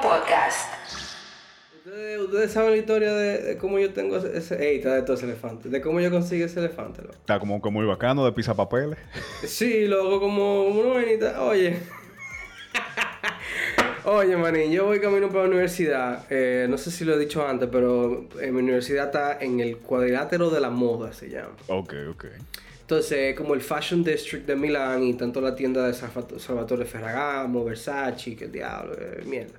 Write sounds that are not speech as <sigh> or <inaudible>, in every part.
Podcast. Ustedes, ustedes saben la historia de, de cómo yo tengo ese. Ey, está de todo ese elefante. De cómo yo consigo ese elefante, loco. Está como que muy bacano de pisa papeles. Sí, loco, como una vainita. Oye. Oye, manín, yo voy camino para la universidad. Eh, no sé si lo he dicho antes, pero en mi universidad está en el cuadrilátero de la moda, se llama. Ok, ok. Entonces, como el Fashion District de Milán y tanto la tienda de Salvat- Salvatore Ferragamo, Versace, que el diablo, eh, mierda.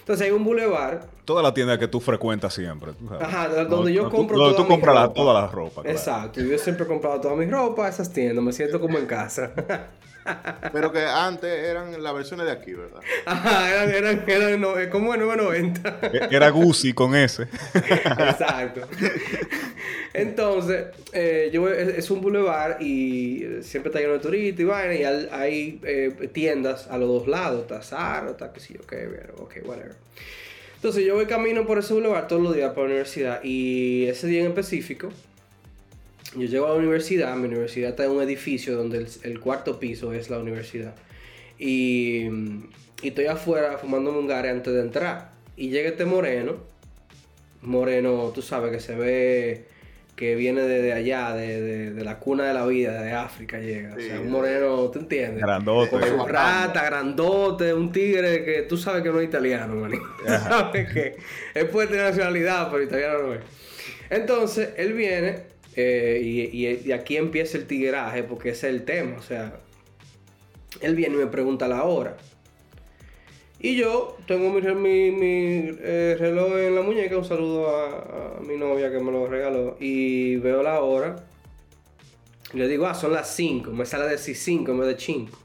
Entonces hay un boulevard Toda la tienda que tú frecuentas siempre. tú sabes. Ajá, donde yo compro Donde toda tú mi compras ropa. toda la ropa. claro. Exacto, yo siempre he comprado toda mi ropa a esas tiendas, me siento como en casa. <laughs> Pero que antes eran las versiones de aquí, ¿verdad? Ajá, eran, eran, eran no- eh, como en 990. E- Era Gucci con ese. <laughs> Exacto. Entonces, eh, es, un boulevard y siempre está lleno de turistas y vaina, y hay eh, tiendas a los dos lados, está Zara, está que sí, ok, ok, whatever. Entonces yo voy camino por ese boulevard todos los días para la universidad y ese día en específico, yo llego a la universidad, mi universidad está en un edificio donde el, cuarto piso es la universidad. Y, estoy afuera fumándome un gare antes de entrar. Y llega este moreno, moreno, tú sabes que se ve que viene de, de allá, de, de- de la cuna de la vida, de África llega. o sea, un moreno, ¿tú entiendes? Grandote. Con su rata, grandote, un tigre que tú sabes que no es italiano, manito. Tú <laughs> sabes que él puede tener nacionalidad, pero italiano no es. Entonces, él viene eh, y, y- y aquí empieza el tigueraje porque ese es el tema. O sea, él viene y me pregunta la hora. Y yo tengo mi, mi- mi, eh, reloj en la muñeca, un saludo a, a mi novia que me lo regaló. Y veo la hora. Y le digo, ah, son las 5. Me sale a decir 5 en vez de 5.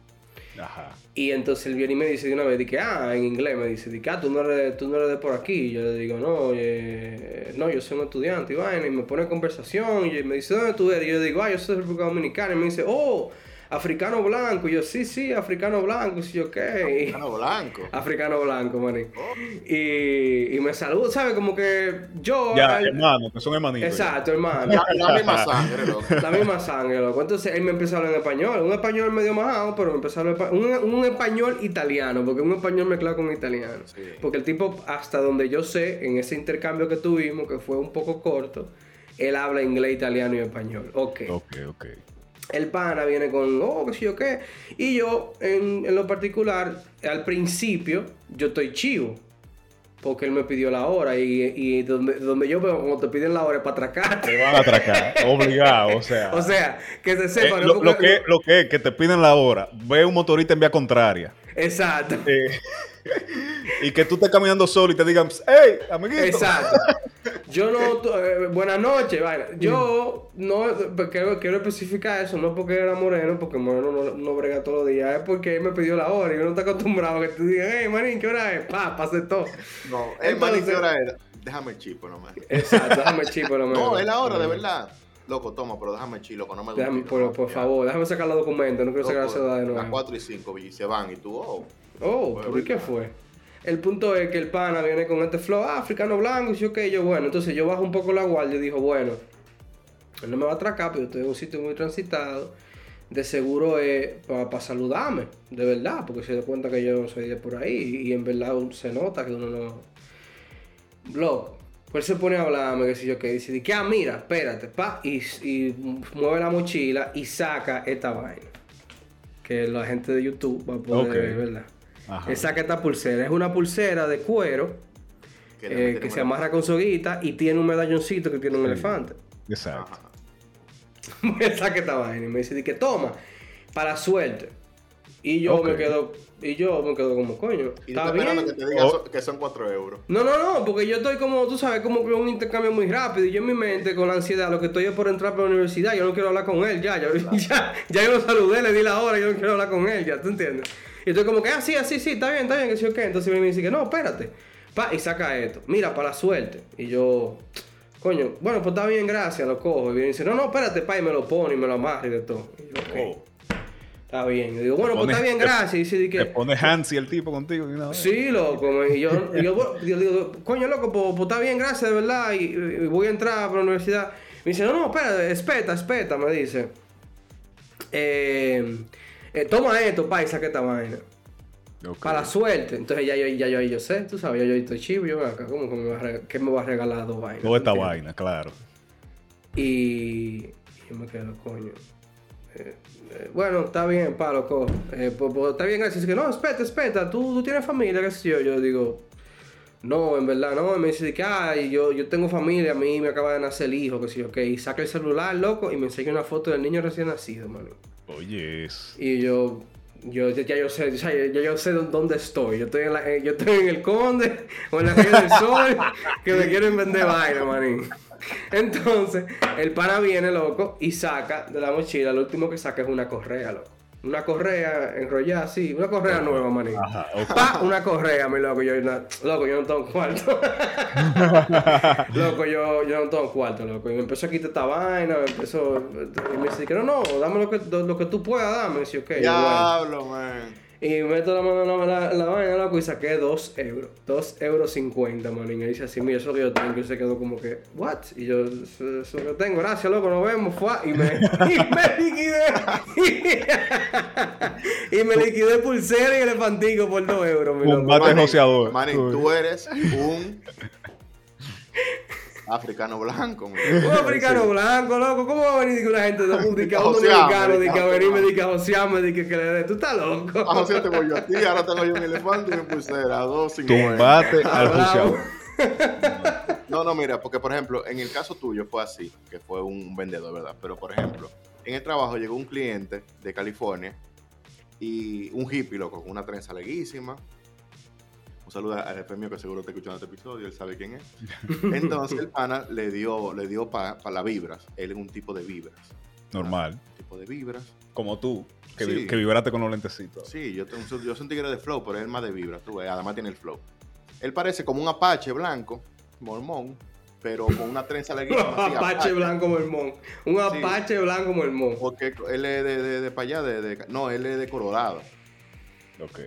Ajá. Y entonces él viene y me dice de una vez, que ah, en inglés me dice, que ah, tú no eres, tú no eres de por aquí. Y yo le digo, no, eh, no, yo soy un estudiante y vaina. Y me pone en conversación y me dice, ¿dónde tú eres? Y yo le digo, ah, yo soy de República Dominicana. Y me dice, oh, africano blanco. Y yo, sí, sí, africano blanco. Y yo, ¿qué? Ah, blanco. <laughs> Africano blanco, maní. Y, y me saluda, ¿sabes? Como que yo... Ya, al- hermano, que son hermanitos. ya. Exacto, hermano. La, la misma sangre, loco. La misma sangre, loco. Entonces él me empezó a hablar en español. Un español medio majado, pero me empezó a hablar un, un español italiano, porque un español mezclado con italiano. Sí. Porque el tipo, hasta donde yo sé, en ese intercambio que tuvimos, que fue un poco corto, él habla inglés, italiano y español. Ok. Ok, ok. El pana viene con, oh, qué sé yo qué. Y yo, en, en lo particular, al principio, yo estoy chivo. Porque él me pidió la hora. Y, y donde, donde yo veo, cuando te piden la hora es para atracarte. Te van a atracar. <laughs> Obligado, o sea. O sea, que se Eh, sepa. ¿no? lo, Porque- lo que, lo que es que te piden la hora, ve un motorista en vía contraria. Exacto. eh, <laughs> y que tú estés caminando solo y te digan, hey, amiguito. Exacto. <laughs> Yo no, eh, buenas noches, vaina. Yo no quiero, quiero especificar eso, no porque era moreno, porque moreno no, no brega todos los días, es porque él me pidió la hora y yo no estoy acostumbrado a que tú digas, hey, manín, ¿qué hora es? Pa, pase todo. No, más, Entonces- ¿qué hora era? Déjame el chipo nomás. Exacto, déjame chipo, no me. No, es la hora, de verdad. Loco, toma, pero déjame el chilo, que no me gusta. Déjame, por, por favor, déjame sacar los documentos, no quiero sacar la ciudad de Las nuevo. 4 y 5 y se van y tú, oh. Oh, Pues, pero ¿y qué fue? El punto es que el pana viene con este flow ah, africano blanco y yo, ok, yo, bueno, entonces yo bajo un poco la guardia y dijo, bueno, él no me va a atracar, pero estoy en un sitio muy transitado. De seguro es para saludarme, de verdad, porque se da cuenta que yo no soy de por ahí y en verdad se nota que uno no. Loco. Pues él se pone a hablarme, que si yo qué, dice, que, ah, mira, espérate, pa, y, y mueve la mochila y saca esta vaina. Que la gente de YouTube va a poder Ok. ver, ¿verdad? Ajá. Él saca esta pulsera. Es una pulsera de cuero Que, eh, que se amarra con soguita y tiene un medalloncito que tiene un Sí. elefante. Exacto. <laughs> Me saca esta vaina y me dice, di que toma, para suerte. Y yo me quedo, y yo me quedo como, coño, Y tú está bien. esperando que te digan Oh. so- que son 4 euros. No, no, no, porque yo estoy como, tú sabes, como que un intercambio muy rápido. Y yo en mi mente, con la ansiedad, lo que estoy es por entrar para la universidad. Yo no quiero hablar con él, ya, ya, <laughs> ya, ya yo lo saludé, le di la hora, yo no quiero hablar con él, ya, ¿tú entiendes? Y estoy como que, ah, sí, así, sí, está bien, está bien, que sí, ok. Entonces me dice que no, espérate. Pa, y saca esto, mira, para la suerte. Y yo, coño, bueno, pues está bien, gracias, lo cojo. Y viene y dice, no, no, espérate, pa, y me lo pone y me lo amarra y de todo. Y yo, ok, Oh. está bien. Y digo, bueno, pues está bien, gracias. Y dice, di Te que, pone Hansi el tipo contigo. Sí, loco. Y yo, y yo, yo digo, coño, loco, pues, pues, está bien, gracias, de verdad. Y, y voy a entrar para la universidad. Me dice, no, no, espera, espeta, espeta, me dice. Eh, eh, toma esto, pa, y saca esta vaina. Para la suerte. Entonces ya yo, ya yo, yo sé, tú sabes, ya yo estoy chivo, yo acá, ¿cómo que me va a regalar, ¿qué me va a regalar dos vainas? Toda esta vaina, claro. Y, yo me quedo, coño. eh, eh, bueno, está bien, palo, cojo. Eh, pues, pues, está bien, gracias. Que no, espera, espera, tú, tú tienes familia, qué sé yo. Yo digo, no, en verdad, no. Y me dice que, ay, yo, yo tengo familia, a mí me acaba de nacer el hijo, qué sé yo, ok. Y saca el celular, loco, y me enseña una foto del niño recién nacido, mano. Oye. Y yo, yo ya, yo sé, ya, yo sé dó- dónde estoy. Yo estoy en, la, eh, yo estoy en el Conde o en la calle del Sol <laughs> que me quieren vender vaina, manín. Entonces, el pana viene, loco, y saca de la mochila, lo último que saca es una correa, loco. Una correa enrollada así, una correa nueva, manín. Ajá. Pa, una correa, mi loco, yo, loco, yo no tengo cuarto. <laughs> loco, yo, yo no tengo cuarto, loco. Y me empezó a quitar esta vaina, me empezó. Y me dice que no, no, dame lo que, lo que tú puedas, dame. Y dice, ok, yo, bueno. Diablo, man. Y meto la mano en la, la vaina, loco, y saqué 2 euros. 2 euros 50, man. Y me dice así, mira, eso que yo tengo. Y se quedó como que, ¿what? Y yo, eso eso que tengo, gracias, loco, nos vemos. Y me, <laughs> y me liquidé. <laughs> y me liquidé pulsera y elefantico por 2 euros, mi loco. Combate Manny, joseador. Manny, tú eres un africano blanco. Un africano blanco, loco. ¿Cómo va a venir una gente de un, a un Joseame, dominicano, de que a <laughs> joseame. venirme, de que a josearme, de que, que le dé? Tú estás loco. Ah, sí, tengo yo a ti, ahora tengo yo un elefante y mi pulsera, dos cincuenta. Tumbate al joseador. No, no, mira, porque por ejemplo, en el caso tuyo fue así, que fue un vendedor, ¿verdad? Pero por ejemplo, en el trabajo llegó un cliente de California y un hippie, loco, con una trenza larguísima. Un saludo al jefe mío que seguro está escuchando este episodio, él sabe quién es. <laughs> Entonces el pana le dio, le dio para las vibras. Él es un tipo de vibras. Normal. Un tipo de vibras. Como tú, que, vi- Sí. que vibraste con los lentecitos. Sí, yo, tengo, yo soy un tigre de flow, pero él más de vibras, tú ves, además tiene el flow. Él parece como un apache blanco, mormón, pero con una trenza Un larguísima. <laughs> así, apache blanco mormón. Un apache blanco mormón. Porque él es de, de, de para allá, de, de- no, él es de Colorado.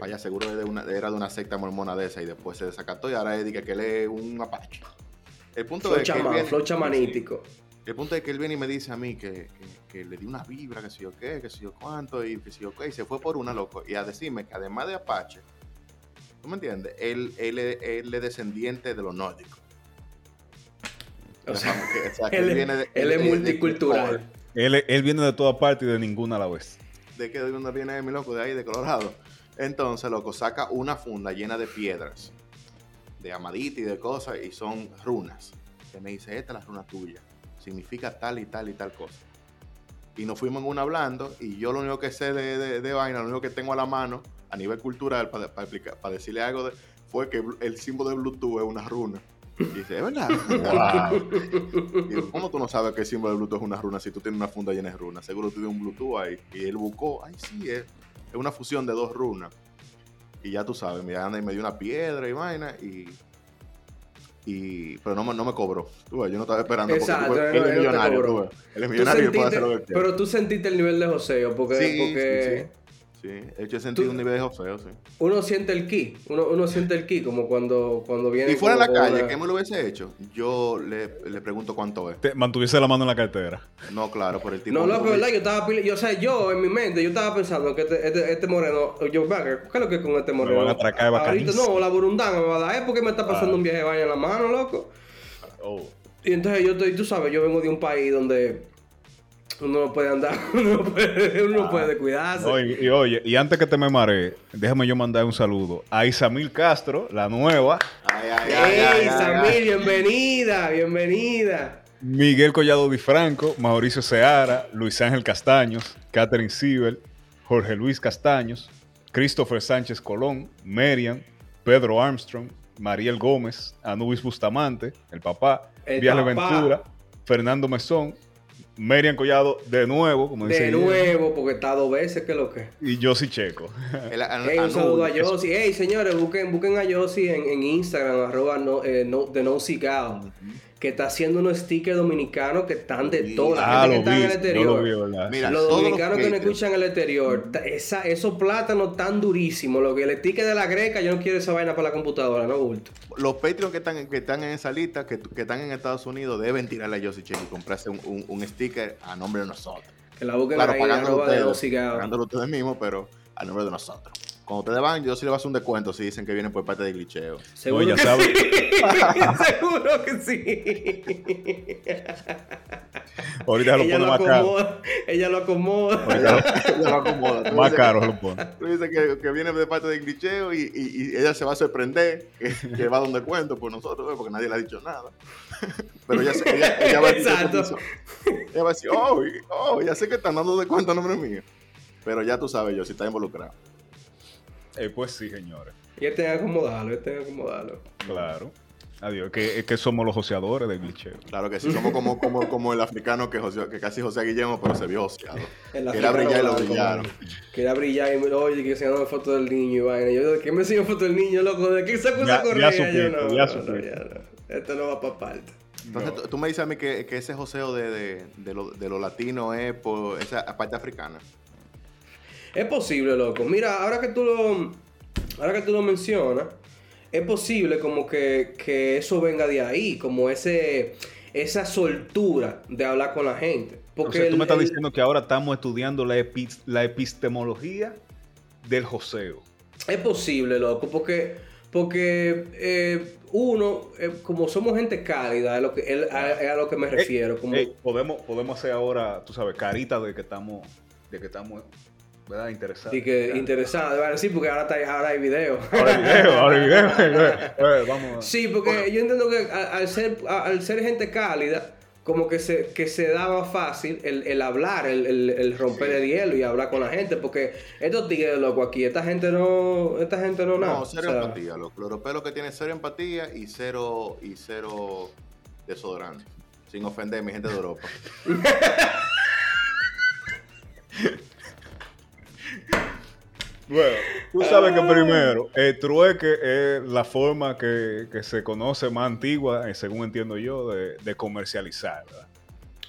Allá seguro es de una, era de una secta mormona de esa y después se desacató y ahora es que, él es un apache. El punto Flow es que él viene- flow chamanítico. El punto es que él viene y me dice a mí que, que, que le di una vibra, que si yo qué, que si yo cuánto, y que si yo qué, y se fue por una, loco. Y a decirme que además de Apache, ¿tú me entiendes? Él, él, es- él es descendiente de los nórdicos. O sea, que, o sea, que él, es- viene de- él es de- multicultural. Él, él viene de toda parte y de ninguna a la vez. ¿De qué de dónde viene mi loco? De ahí, de Colorado. Entonces, loco, saca una funda llena de piedras, de amadita y de cosas, y son runas. Que me dice, esta es la runa tuya. Significa tal y tal y tal cosa. Y nos fuimos en una hablando, y yo lo único que sé de, de- vaina, lo único que tengo a la mano, a nivel cultural, para, para, explicar- para decirle algo, fue que el símbolo de Bluetooth es una runa. Y dice, ¿es verdad? <laughs> Wow. Digo, ¿cómo tú no sabes que el símbolo de Bluetooth es una runa si tú tienes una funda llena de runas? Seguro tú tienes un Bluetooth ahí. Y él buscó, ay, sí, es, es una fusión de dos runas. Y ya tú sabes, me anda y me dio una piedra y vaina y. y pero no me, no me cobró. Tú yo no estaba esperando. porque Exacto, tú ves, él no- es él no te millonario, tú. Él es Tú millonario y él puede sentiste- hacer lo que quiera. pero tú sentiste el nivel de joseo, porque, Sí, porque sí, Sí, he hecho sentido un nivel de joseo, sí. uno siente el ki, uno, uno siente el ki, como cuando, cuando viene. Y fuera en la calle, una- ¿qué me lo hubiese hecho? Yo le, le pregunto cuánto es. Te mantuviese la mano en la cartera. No, claro, por el tipo. No, loco, ¿verdad? Yo estaba, yo, o sea, yo en mi mente, yo estaba pensando que este, este, este moreno, yo, ¿qué es lo que es con este moreno? van a atracar Ahorita bacanísimo. no, la burundanga me va a dar, es porque me está pasando Ah. un viaje de baño en la mano, loco. Oh. Y entonces yo estoy, tú sabes, yo vengo de un país donde uno no puede andar, <laughs> uno no puede, uno no puede descuidarse. No, y, oye, y antes que te me maree, déjame yo mandar un saludo a Isamil Castro, la nueva, Ay, ay, ay, ay, ¡Ey, ay, Samir, ay. bienvenida, bienvenida! Miguel Collado Di Franco, Mauricio Seara, Luis Ángel Castaños, Catherine Sibel, Jorge Luis Castaños, Christopher Sánchez Colón, Merian, Pedro Armstrong, Mariel Gómez, Anubis Bustamante, el papá, El papá. Ventura, Fernando Mesón, Merian Collado de nuevo, como dice De ella, nuevo, porque está dos veces que lo que. y Josie Checo. El- an- Ey, un saludo a Yossi. Ey, señores, busquen, busquen a Yossi en, en Instagram, arroba no, eh, no, de no que está haciendo unos stickers dominicanos que están de. La Ah, que está en el exterior. lo vi, ¿verdad? Mira, los dominicanos que no escuchan el exterior, esa, esos plátanos tan durísimos, lo que el sticker de la greca, yo no quiero esa vaina para la computadora, no bulto. Los Patreons que están, que están en esa lista, que, que están en Estados Unidos, deben tirarle a Josie Check y comprarse un, un- un sticker a nombre de nosotros. Que la busquen Claro, ahí, pagándolo ustedes, pagándolo ustedes mismos, pero a nombre de nosotros. Cuando ustedes van, yo sí le voy a hacer un descuento si dicen que vienen por parte de glitcheo. Seguro ya que sabe. sí. <laughs> Seguro que sí. Ahorita lo pone lo más caro. ella lo acomoda. Ella lo acomoda. Más dices- caro se lo pone. Tú dices que, que viene de parte de glitcheo y, y- y ella se va a sorprender que, que va a dar un descuento por nosotros, porque nadie le ha dicho nada. <laughs> Pero ella, ella, ella va a decir, Exacto. <laughs> ella va a decir, oh, oh, ya sé que están dando descuento a nombre mío. Pero ya tú sabes yo, si está involucrado. Eh, pues sí, señores. Y tiene que acomodarlo, tiene que acomodarlo. Claro. Adiós. Que, es que somos los joseadores del glitcheo. Claro que sí, somos como, como, como el africano que, joseó- que casi José Guillermo, pero se vio joseado. <laughs> Quería brillar y lo brillaron. Quería brillar y me oye, que enseñando foto del niño y vaina. Yo, ¿de qué me enseñó foto del niño, loco? ¿De qué sacó Ya- esa ya correa? supiste, yo no, ya no, ya no. Esto no va para parte. Entonces, No. tú, tú me dices a mí que, que ese joseo de, de, de, lo, de lo latino es por esa parte africana. Es posible, loco. Mira, ahora que tú lo, ahora que tú lo mencionas, es posible como que, que eso venga de ahí, como ese, esa soltura de hablar con la gente. Porque o sea, tú el- me estás el- diciendo que ahora estamos estudiando la, epi- la epistemología del joseo. Es posible, loco, porque, porque eh, uno, eh, como somos gente cálida, es, lo que, es a, lo que me refiero. Como, Ey, podemos, podemos hacer ahora, tú sabes, carita de que estamos, de que estamos, ¿verdad? Interesados. y que interesante, bueno, sí, porque ahora, está, ahora hay video. Ahora hay video, ahora hay video. <laughs> Vamos. Sí, porque yo entiendo que al, ser, al ser gente cálida, como que se, que se daba fácil el, el hablar, el, el- el romper el hielo y hablar con la gente, porque estos tigres loco aquí, esta gente no, esta gente no nada. No, cero o sea, empatía. Los europeos lo que tienen cero empatía y cero, y cero desodorante. Sin ofender a mi gente de Europa. <laughs> Bueno, tú sabes que primero, el trueque es la forma que, que se conoce más antigua, eh, según entiendo yo, de, de comercializar, ¿verdad?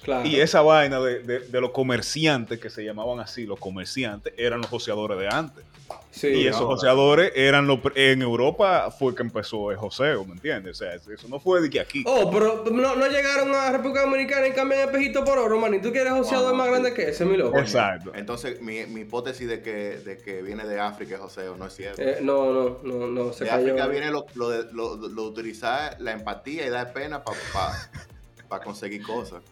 Claro. Y esa vaina de, de- de los comerciantes, que se llamaban así, los comerciantes, eran los joseadores de antes. Sí, y esos ahora. joseadores eran los... En Europa fue que empezó el joseo, ¿me entiendes? O sea, eso no fue de que aquí. Oh, pero no, no llegaron a República Dominicana y cambian espejito por oro, man. ¿Y tú quieres joseador no, más sí. grande que ese, mi loco? Exacto. Entonces, mi, mi hipótesis de que, de que viene de África, José, no es cierto. Eh, no, no, no, no, se de cayó. África viene lo, lo de, lo, lo de utilizar la empatía y dar pena para <laughs> conseguir cosas.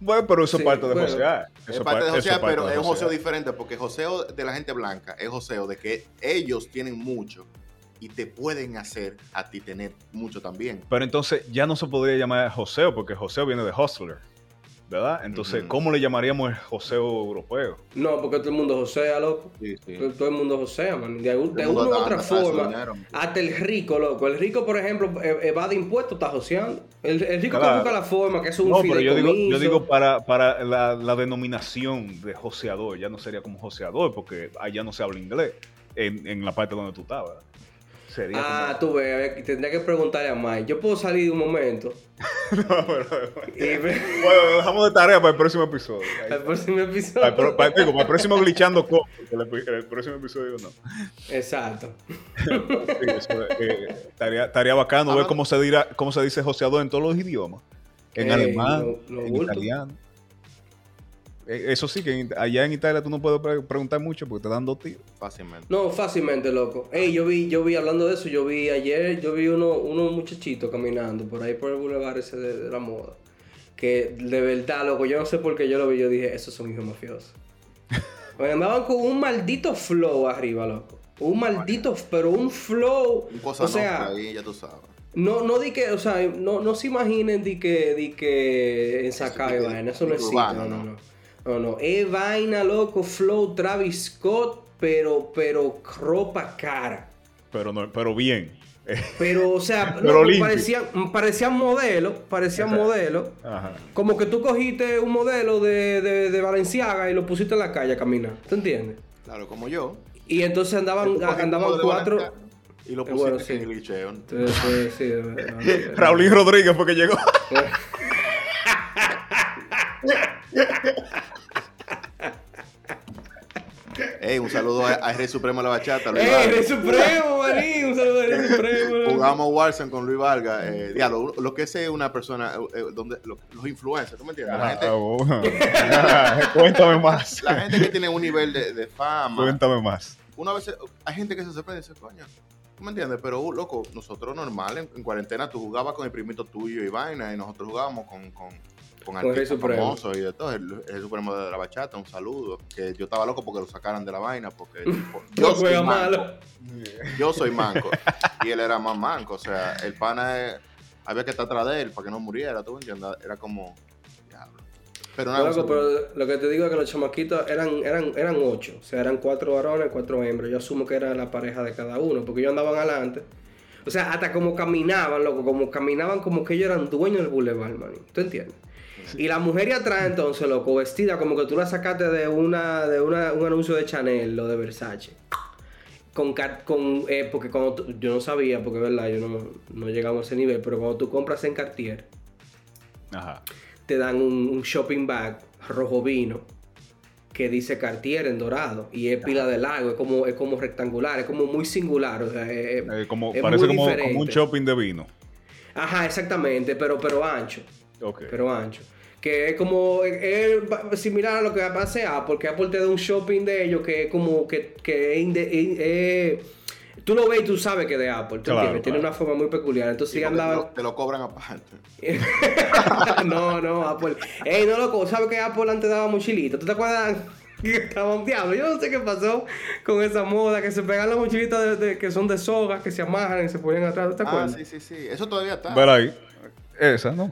Bueno, pero eso Sí, es parte de bueno. Es Eso parte de parte pero es un joseo diferente porque joseo de la gente blanca es joseo de que ellos tienen mucho y te pueden hacer a ti tener mucho también. Pero entonces ya no se podría llamar joseo, porque joseo viene de hustler, ¿verdad? Entonces, Ujú. ¿cómo le llamaríamos el joseo europeo? No, porque todo el mundo josea, loco. Sí, sí. Todo, todo el mundo josea, man. De, algún- de Todo el una mundo u otra forma. dinero. Hasta el rico, loco. El rico, por ejemplo, eh, evade impuestos, está joseando. El, el rico Claro. que busca la forma, que es un No, pero yo digo, yo fideicomiso. digo para, para la, la denominación de joseador, ya no sería como joseador, porque allá no se habla inglés, en, en la parte donde tú estabas. Sería Ah, como... tú ves, tendría que preguntarle a Mike. Yo puedo salir un momento. <laughs> No, pero- <laughs> y bueno, lo dejamos de tarea para el próximo episodio. <laughs> Ahí el próximo Para el, episodio. para- digo, para el próximo glitchando con el, el próximo episodio no. Exacto. Sí, eso, eh, estaría, estaría bacano ver Hablando- cómo se, dirá, cómo se dice joseador en todos los idiomas. En Ey, alemán, lo- lo en bulto. italiano. Eh, Eso sí, que allá en Italia tú no puedes pre- preguntar mucho porque te dan dos tiros. Fácilmente. No, fácilmente, loco. Ey, yo vi, yo vi, hablando de eso, yo vi ayer, yo vi uno, unos muchachitos caminando por ahí por el boulevard ese de, de la moda. Que de verdad, loco, yo no sé por qué yo lo vi, yo dije, esos son hijos mafiosos. <laughs> Porque andaban con un maldito flow arriba, loco. Un maldito, pero un flow. Un cosa o sea, ahí ya tú sabes. no, no di que, o sea, no, no se imaginen di que, di que en Eso, vaina, eso no existe, urbano, no, no, ¿no? No. No, no, es vaina, loco, flow Travis Scott, pero, pero ropa cara. Pero, no, pero bien. Pero, o sea, <laughs> Pero parecían, parecían modelos, parecían Exacto. modelos. Ajá. Como que tú cogiste un modelo de, de, de Valenciaga y lo pusiste en la calle a caminar. ¿Te entiendes? Claro, como yo. Y entonces andaban, andaban cuatro. Y lo Eh, bueno, pusiste en sí. el glitcheo. Sí, sí. <laughs> Raulín Rodríguez fue que llegó. <laughs> Ey, un saludo a, a Rey Supremo de la Bachata, Luis ¡Ey. Rey Supremo, maní! Un saludo a Rey <laughs> Supremo. Jugamos Warzone con Luis Vargas. Eh, diablo, lo que es una persona, eh, eh, donde, lo- los influencers, ¿tú me entiendes? La gente, ah. <laughs> Ajá, <laughs> Cuéntame más. la gente que tiene un nivel de, de fama, Cuéntame más. una vez hay gente que se sorprende y dice, coño, ¿tú me entiendes? Pero, uh, loco, nosotros normal, en, en cuarentena tú jugabas con el primito tuyo y vaina, y nosotros jugábamos con, con, con artistas famosos y de todo, el, el Supremo de la Bachata, un saludo, que yo estaba loco porque lo sacaran de la vaina, porque <laughs> No soy manco, malo. yo soy manco, y él era más manco, o sea, el pana había que estar atrás de él para que no muriera, tú entiendes, era como, diablo. Pero Loco, pero lo que te digo es que los chamaquitos eran, eran, eran ocho. O sea, eran cuatro varones, cuatro hembras. Yo asumo que era la pareja de cada uno, porque ellos andaban adelante. O sea, hasta como caminaban, loco, como caminaban como que ellos eran dueños del boulevard, man. ¿Tú entiendes? Y la mujer y atrás, entonces, loco, vestida como que tú la sacaste de una, de una, un anuncio de Chanel o de Versace. Con, con eh, porque cuando tú- yo no sabía, porque es verdad, yo no, no llegamos a ese nivel, pero cuando tú compras en Cartier, Ajá. te dan un, un shopping bag rojo vino que dice Cartier en dorado y es pila de lago, es como, es como rectangular, es como muy singular. o sea, es- Eh, como, es parece muy como, como un shopping de vino. Ajá, exactamente, pero, pero ancho, pero ancho. Que es como, es, similar a lo que hace Apple, que Apple te da un shopping de ellos que es como, que, que es inde- es- es- tú lo ves y tú sabes que es de Apple, ¿tú Claro? Tiene una forma muy peculiar, entonces Sí, andaba... lo, te lo cobran aparte. <laughs> no, no, Apple. Ey, no, loco, ¿sabes que Apple antes daba mochilita? ¿Tú te acuerdas? <laughs> Que estaba un diablo. Yo no sé qué pasó con esa moda, que se pegan las mochilitas de, de- que son de soga, que se amarran y se ponen atrás. ¿Tú te Ah, acuerdas? sí, sí, sí. Eso todavía está. Ver ahí. Esa, ¿no?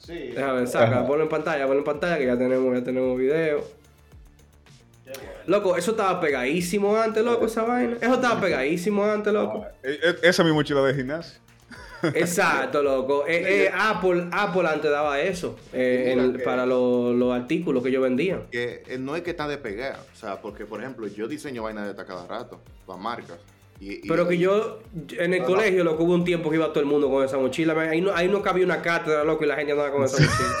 Sí. Déjame ver, saca, Ajá. ponlo en pantalla, ponlo en pantalla, que ya tenemos, ya tenemos video. Loco, eso estaba pegadísimo antes, loco, esa vaina. Eso estaba pegadísimo antes, loco. Eh, eh, Esa es mi mochila de gimnasio. <laughs> Exacto, loco. Eh, eh, Apple, Apple antes daba eso eh, en- para los, los artículos que ellos vendían. Que eh, no es que está despegada. O sea, porque, por ejemplo, yo diseño vainas de esta cada rato para marcas. Y, y- Pero que yo, en el No, colegio, loco, hubo un tiempo que iba todo el mundo con esa mochila. Ahí no, ahí no cabía una cátedra, loco, y la gente andaba con esa <laughs> mochila.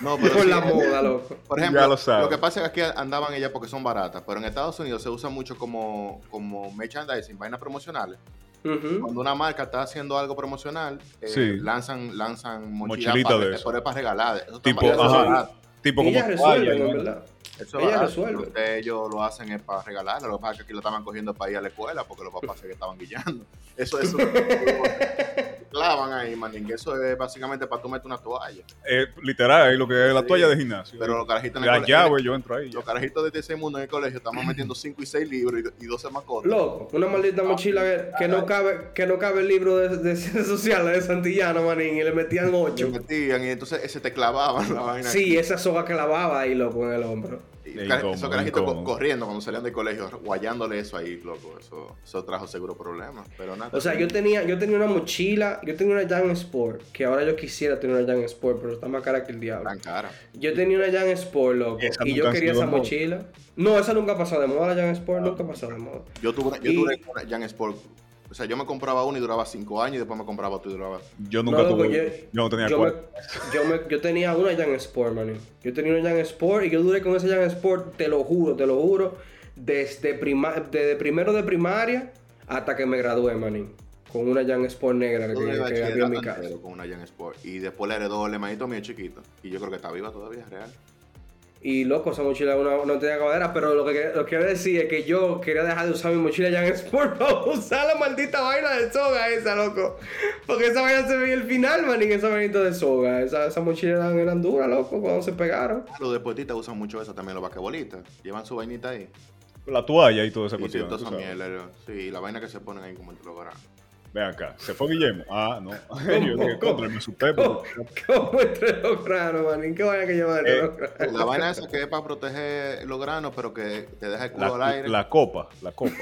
No, pero Por sí, la moda, loco. Por ejemplo, Ya lo lo, que pasa es que aquí andaban ellas porque son baratas, pero en Estados Unidos se usa mucho como, como merchandising, vainas promocionales. Cuando una marca está haciendo algo promocional, eh, Sí. lanzan, lanzan mochilas Mochilita para, de eso. para, para regalar. Eso Tipo, ajá. Tipo Y como ellas toalla, resuelven, en verdad. Eso ellos lo hacen es para regalar. Lo que pasa es que aquí lo estaban cogiendo para ir a la escuela porque los papás se que estaban guillando. Eso eso <laughs> clavan ahí, manín. que Eso es básicamente para tú meter una toalla. Eh, literal, lo que es la Sí. toalla de gimnasio. Pero los carajitos en el colegio- llave, yo entro ahí. ya. Los carajitos de ese mundo en el colegio estamos metiendo 5 y 6 libros y, y 12 mascotas. Loco, una maldita mochila que, que no cabe que no cabe el libro de, de ciencias sociales de Santillana, manín, y le metían Se ocho. metían y entonces ese te clavaban la vaina. Sí, esa soga que lavaba ahí, loco, en el hombro. Incómodo, esos carajitos corriendo cuando salían del colegio, guayándole eso ahí, loco. Eso, eso trajo seguro problemas. Pero nada. O sea, yo tenía, yo tenía una mochila, yo tenía una Young Sport, que ahora yo quisiera tener una Young Sport, pero está más cara que el diablo. Tan cara. Yo tenía una Young Sport, loco, y nunca yo quería esa mochila. No, esa nunca ha pasado de moda, la Young Sport nunca ha pasado de moda. Yo tuve una, yo Y- tuve una Jan Sport. O sea, yo me compraba una y duraba 5 años y después me compraba otra y duraba. Yo nunca No, tuve. yo- Yo, no tenía yo, me, yo, me- yo tenía una Young Sport, man. Yo tenía una Young Sport y yo duré con esa Young Sport, te lo juro, te lo juro, desde, prima, desde primero de primaria hasta que me gradué, man. Con una Young Sport negra que, duré que había en mi casa. con una Jan Sport. Y después la heredó el hermanito mío chiquito. Y yo creo que está viva todavía, real. Y loco, esa mochila una- no tenía caballera, pero lo que, lo que quiero decir es que yo quería dejar de usar mi mochila Young Sport <laughs> para usar la maldita vaina de soga esa, loco. Porque esa vaina se veía el final, man, en esa vainita de soga. Esa, esa mochila eran, eran duras, loco, cuando se pegaron. Los deportistas usan mucho eso también, los basquetbolistas. Llevan su vainita ahí. La toalla y toda esa Y cuestión. mierda. Sí, y la vaina que se ponen ahí como entre los Ven acá. ¿Se fue Guillermo? Ah, no. <laughs> Yo dije, contra, me asusté. ¿Cómo, cómo entre los granos, man? ¿Qué vaya que llevar Eh, los granos? La vaina esa que es para proteger los granos, pero que te deja el culo al aire. la copa, la copa.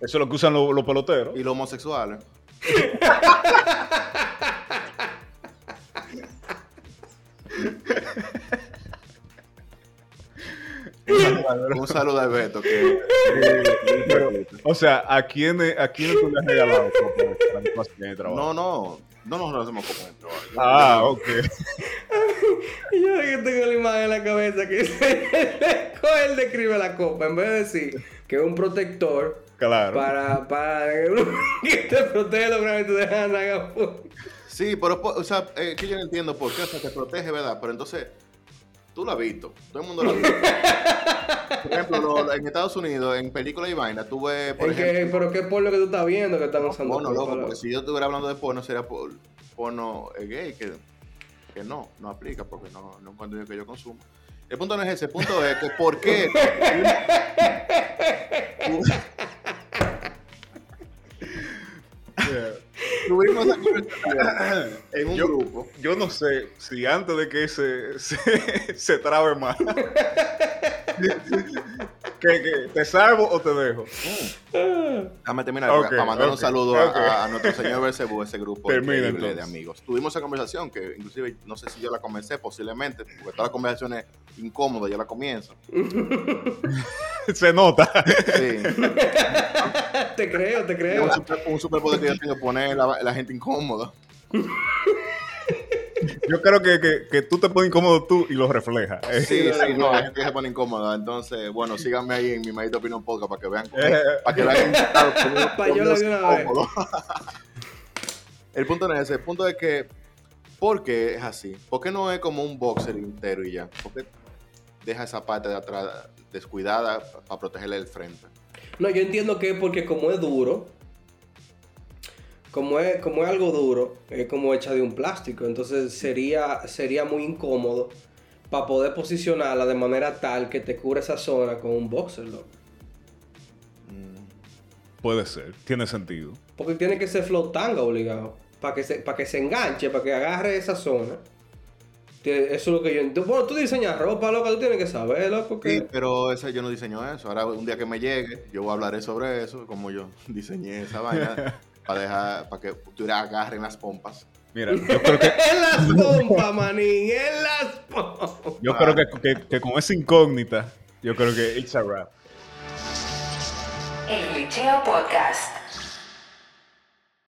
Eso es lo que usan los, los peloteros. y los homosexuales. <laughs> Un saludo a Beto que O sea, ¿a quién, a quién tú le has regalado copa para trabajo? no, no, no nos hacemos como dentro. Ah, ok. <laughs> Yo que tengo la imagen en la cabeza que dice, <laughs> él describe la copa, en vez de decir que es un protector Claro. para, para <laughs> que te protege los granos y te deja nada Sí, pero o sea, eh, que yo no entiendo por qué, o sea, te protege, ¿verdad? Pero entonces, tú lo has visto, todo el mundo lo ha visto. <laughs> Por ejemplo, lo- en Estados Unidos, en películas y vaina, tú ves, por ¿En qué- ejemplo... ¿Pero qué porno que tú estás viendo que están usando? Porno, loco, porque si yo estuviera hablando de porno, sería por, porno eh, gay, que, que no, no aplica, porque no, no es un contenido que yo consumo. El punto no es ese, el punto es que por qué... <laughs> <laughs> Tuvimos esa conversación en un Yo- grupo. Yo no sé si antes de que se, <laughs> se, se trabe más. <laughs> que, que, ¿Te salvo o te dejo? Déjame terminar Ok, para mandar un saludo a- ok. a, a nuestro señor Belcebú, ese grupo Termina, increíble de amigos. Tuvimos esa conversación que inclusive no sé si yo la comencé, posiblemente, porque todas las conversaciones incómodas yo la comienzo. <laughs> <laughs> Se nota. Sí. te creo, te creo. un, super, un superpoder que yo tengo es poner la, la gente incómoda. Yo creo que, que, que tú te pones incómodo tú y lo reflejas. Sí, <laughs> sí, no, la gente que se pone incómoda. Entonces, bueno, síganme ahí en mi Maíto Opinión Podcast para que vean cómo- Eh. para que vean claro, <laughs> cómo- Pa' yo incómodo. El punto no es ese, el punto es que ¿por qué es así? ¿Por qué no es como un boxer entero y ya? ¿Por qué deja esa parte de atrás descuidada para protegerle el frente? No, yo entiendo que es porque como es duro, como es, como es algo duro, es como hecha de un plástico, entonces sería, sería muy incómodo para poder posicionarla de manera tal que te cubra esa zona con un boxer, loco. Mm, Puede ser, tiene sentido. Porque tiene que ser flotanga obligado, para que, se, para que se enganche, para que agarre esa zona. Que Eso es lo que yo entiendo. Bueno, tú diseñas ropa, loco, tú tienes que saber, loco, que... Sí, pero ese yo no diseño eso. Ahora un día que me llegue, yo hablaré sobre eso, como yo <laughs> diseñé esa vaina, <laughs> para dejar, para que tú agarren las pompas. Mira, yo creo que, <laughs> en las pompas, manín, en las pompas. yo creo que, que, que con esa incógnita, yo creo que it's a wrap. El Glitcheo Podcast.